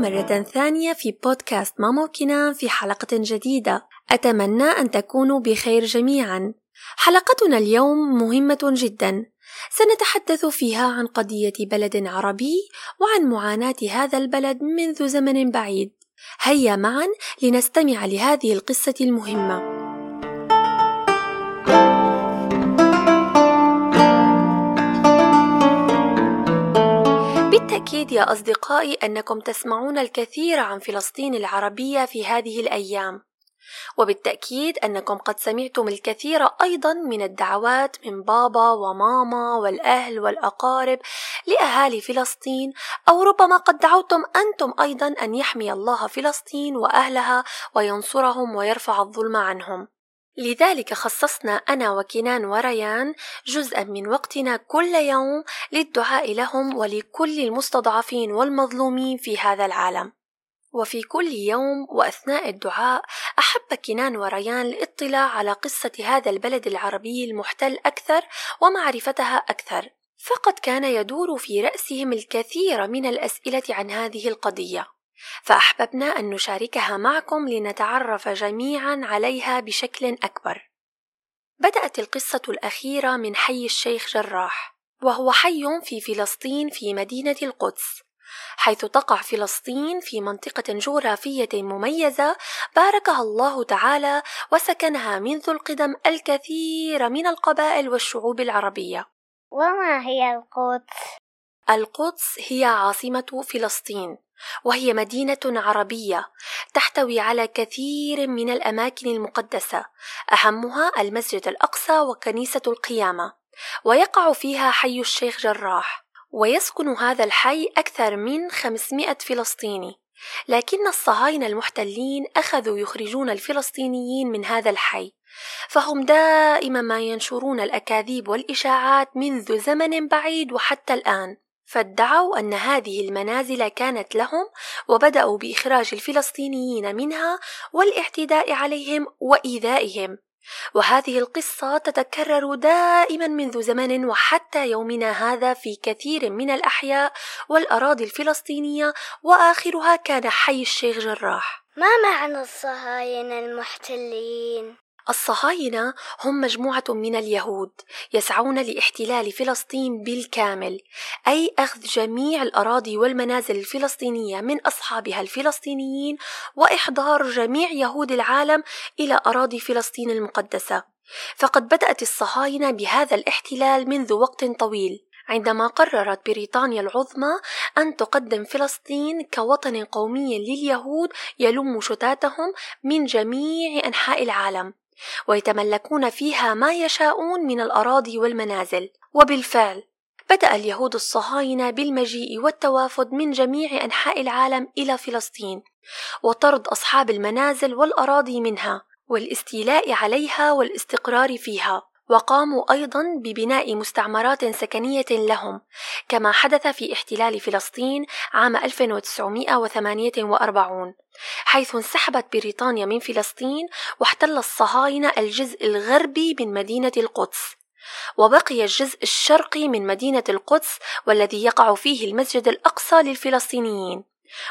مرة ثانية في بودكاست مامو كنان في حلقة جديدة. أتمنى أن تكونوا بخير جميعا. حلقتنا اليوم مهمة جدا. سنتحدث فيها عن قضية بلد عربي وعن معاناة هذا البلد منذ زمن بعيد. هيا معا لنستمع لهذه القصة المهمة. بالتأكيد يا أصدقائي أنكم تسمعون الكثير عن فلسطين العربية في هذه الأيام. وبالتأكيد أنكم قد سمعتم الكثير أيضا من الدعوات من بابا وماما والأهل والأقارب لأهالي فلسطين أو ربما قد دعوتم أنتم أيضا أن يحمي الله فلسطين وأهلها وينصرهم ويرفع الظلم عنهم. لذلك خصصنا أنا وكنان وريان جزءا من وقتنا كل يوم للدعاء لهم ولكل المستضعفين والمظلومين في هذا العالم. وفي كل يوم وأثناء الدعاء أحب كنان وريان الاطلاع على قصة هذا البلد العربي المحتل أكثر ومعرفتها أكثر. فقد كان يدور في رأسهم الكثير من الأسئلة عن هذه القضية. فأحببنا أن نشاركها معكم لنتعرف جميعا عليها بشكل أكبر. بدأت القصة الأخيرة من حي الشيخ جراح، وهو حي في فلسطين في مدينة القدس، حيث تقع فلسطين في منطقة جغرافية مميزة باركها الله تعالى وسكنها منذ القدم الكثير من القبائل والشعوب العربية. وما هي القدس؟ القدس هي عاصمة فلسطين، وهي مدينة عربية تحتوي على كثير من الأماكن المقدسة أهمها المسجد الأقصى وكنيسة القيامة ويقع فيها حي الشيخ جراح ويسكن هذا الحي أكثر من 500 فلسطيني. لكن الصهاينة المحتلين أخذوا يخرجون الفلسطينيين من هذا الحي فهم دائما ما ينشرون الأكاذيب والإشاعات منذ زمن بعيد وحتى الآن. فادعوا أن هذه المنازل كانت لهم وبدأوا بإخراج الفلسطينيين منها والاعتداء عليهم وإيذائهم وهذه القصة تتكرر دائما منذ زمن وحتى يومنا هذا في كثير من الأحياء والأراضي الفلسطينية وآخرها كان حي الشيخ جراح ما معنى الصهاينة المحتلين؟ الصهاينة هم مجموعة من اليهود يسعون لاحتلال فلسطين بالكامل أي أخذ جميع الأراضي والمنازل الفلسطينية من أصحابها الفلسطينيين وإحضار جميع يهود العالم إلى أراضي فلسطين المقدسة. فقد بدأت الصهاينة بهذا الاحتلال منذ وقت طويل عندما قررت بريطانيا العظمى أن تقدم فلسطين كوطن قومي لليهود يلم شتاتهم من جميع أنحاء العالم. ويتملكون فيها ما يشاءون من الأراضي والمنازل. وبالفعل بدأ اليهود الصهاينة بالمجيء والتوافد من جميع أنحاء العالم إلى فلسطين وطرد أصحاب المنازل والأراضي منها والاستيلاء عليها والاستقرار فيها. وقاموا أيضا ببناء مستعمرات سكنية لهم كما حدث في احتلال فلسطين عام 1948 حيث انسحبت بريطانيا من فلسطين واحتل الصهاينة الجزء الغربي من مدينة القدس. وبقي الجزء الشرقي من مدينة القدس والذي يقع فيه المسجد الأقصى للفلسطينيين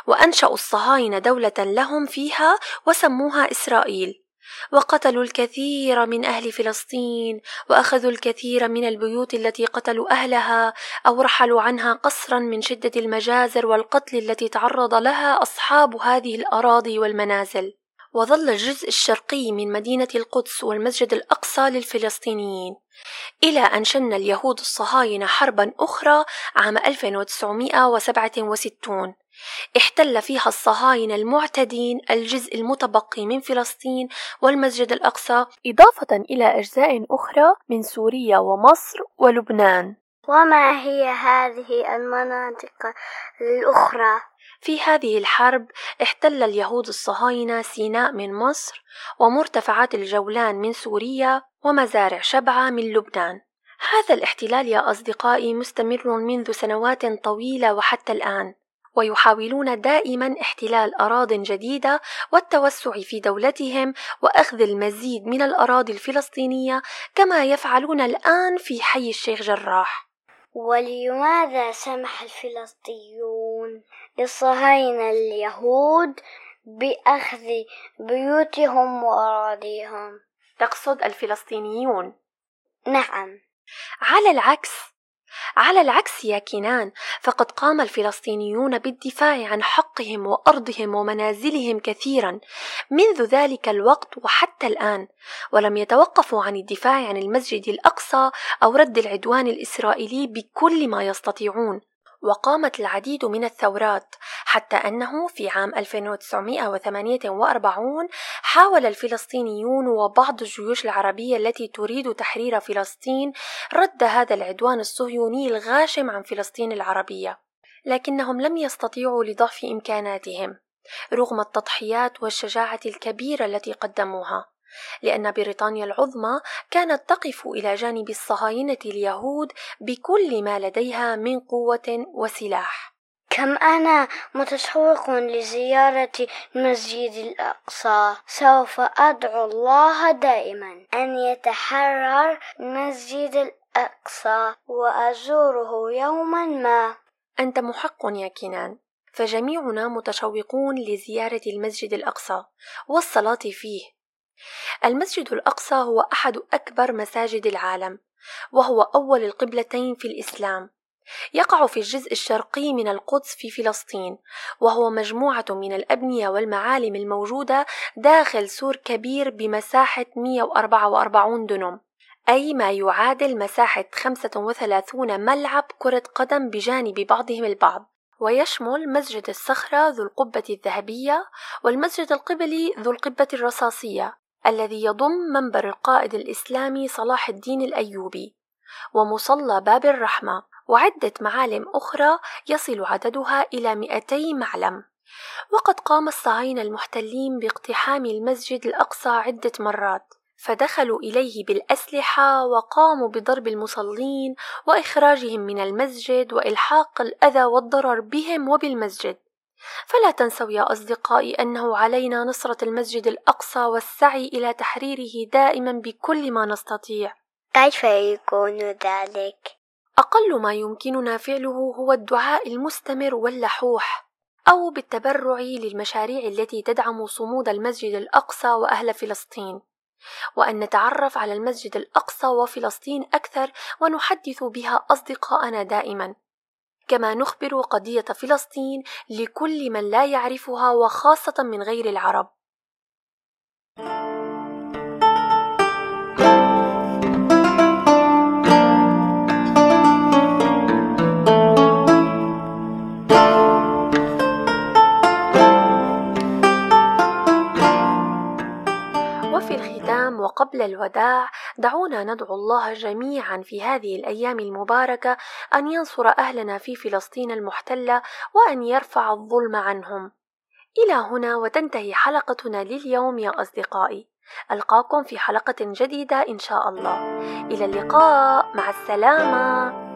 وأنشأوا الصهاينة دولة لهم فيها وسموها إسرائيل. وقتلوا الكثير من أهل فلسطين وأخذوا الكثير من البيوت التي قتلوا أهلها أو رحلوا عنها قسرا من شدة المجازر والقتل التي تعرض لها أصحاب هذه الأراضي والمنازل. وظل الجزء الشرقي من مدينة القدس والمسجد الأقصى للفلسطينيين إلى أن شن اليهود الصهاينة حربا أخرى عام 1967 احتل فيها الصهاينة المعتدين الجزء المتبقي من فلسطين والمسجد الأقصى إضافة إلى أجزاء أخرى من سوريا ومصر ولبنان. وما هي هذه المناطق الأخرى؟ في هذه الحرب احتل اليهود الصهاينة سيناء من مصر ومرتفعات الجولان من سوريا ومزارع شبعة من لبنان هذا الاحتلال يا أصدقائي مستمر منذ سنوات طويلة وحتى الآن ويحاولون دائما احتلال أراض جديدة والتوسع في دولتهم وأخذ المزيد من الأراضي الفلسطينية كما يفعلون الآن في حي الشيخ جراح ولماذا سمح الفلسطينيون للصهاينة اليهود بأخذ بيوتهم وأراضيهم؟ تقصد الفلسطينيون نعم على العكس على العكس يا كنان فقد قام الفلسطينيون بالدفاع عن حقهم وأرضهم ومنازلهم كثيرا منذ ذلك الوقت وحتى الآن ولم يتوقفوا عن الدفاع عن المسجد الأقصى أو رد العدوان الإسرائيلي بكل ما يستطيعون. وقامت العديد من الثورات حتى أنه في عام 1948 حاول الفلسطينيون وبعض الجيوش العربية التي تريد تحرير فلسطين رد هذا العدوان الصهيوني الغاشم عن فلسطين العربية لكنهم لم يستطيعوا لضعف إمكاناتهم رغم التضحيات والشجاعة الكبيرة التي قدموها. لأن بريطانيا العظمى كانت تقف إلى جانب الصهاينة اليهود بكل ما لديها من قوة وسلاح. كم أنا متشوق لزيارة المسجد الأقصى؟ سوف أدعو الله دائما أن يتحرر المسجد الأقصى وأزوره يوما ما. أنت محق يا كنان فجميعنا متشوقون لزيارة المسجد الأقصى والصلاة فيه. المسجد الأقصى هو أحد أكبر مساجد العالم وهو أول القبلتين في الإسلام. يقع في الجزء الشرقي من القدس في فلسطين وهو مجموعة من الأبنية والمعالم الموجودة داخل سور كبير بمساحة 144 دنم أي ما يعادل مساحة 35 ملعب كرة قدم بجانب بعضهم البعض. ويشمل مسجد الصخرة ذو القبة الذهبية والمسجد القبلي ذو القبة الرصاصية. الذي يضم منبر القائد الإسلامي صلاح الدين الأيوبي ومصلى باب الرحمة وعدة معالم أخرى يصل عددها إلى 200 معلم. وقد قام الصهاينة المحتلين باقتحام المسجد الأقصى عدة مرات فدخلوا إليه بالأسلحة وقاموا بضرب المصلين وإخراجهم من المسجد وإلحاق الأذى والضرر بهم وبالمسجد. فلا تنسوا يا أصدقائي أنه علينا نصرة المسجد الأقصى والسعي إلى تحريره دائما بكل ما نستطيع. كيف يكون ذلك؟ أقل ما يمكننا فعله هو الدعاء المستمر واللحوح أو بالتبرع للمشاريع التي تدعم صمود المسجد الأقصى وأهل فلسطين. وأن نتعرف على المسجد الأقصى وفلسطين أكثر ونحدث بها أصدقاءنا دائما. كما نخبر قضية فلسطين لكل من لا يعرفها وخاصة من غير العرب. وقبل الوداع دعونا ندعو الله جميعا في هذه الأيام المباركة أن ينصر أهلنا في فلسطين المحتلة وأن يرفع الظلم عنهم. إلى هنا وتنتهي حلقتنا لليوم يا أصدقائي. ألقاكم في حلقة جديدة إن شاء الله. إلى اللقاء مع السلامة.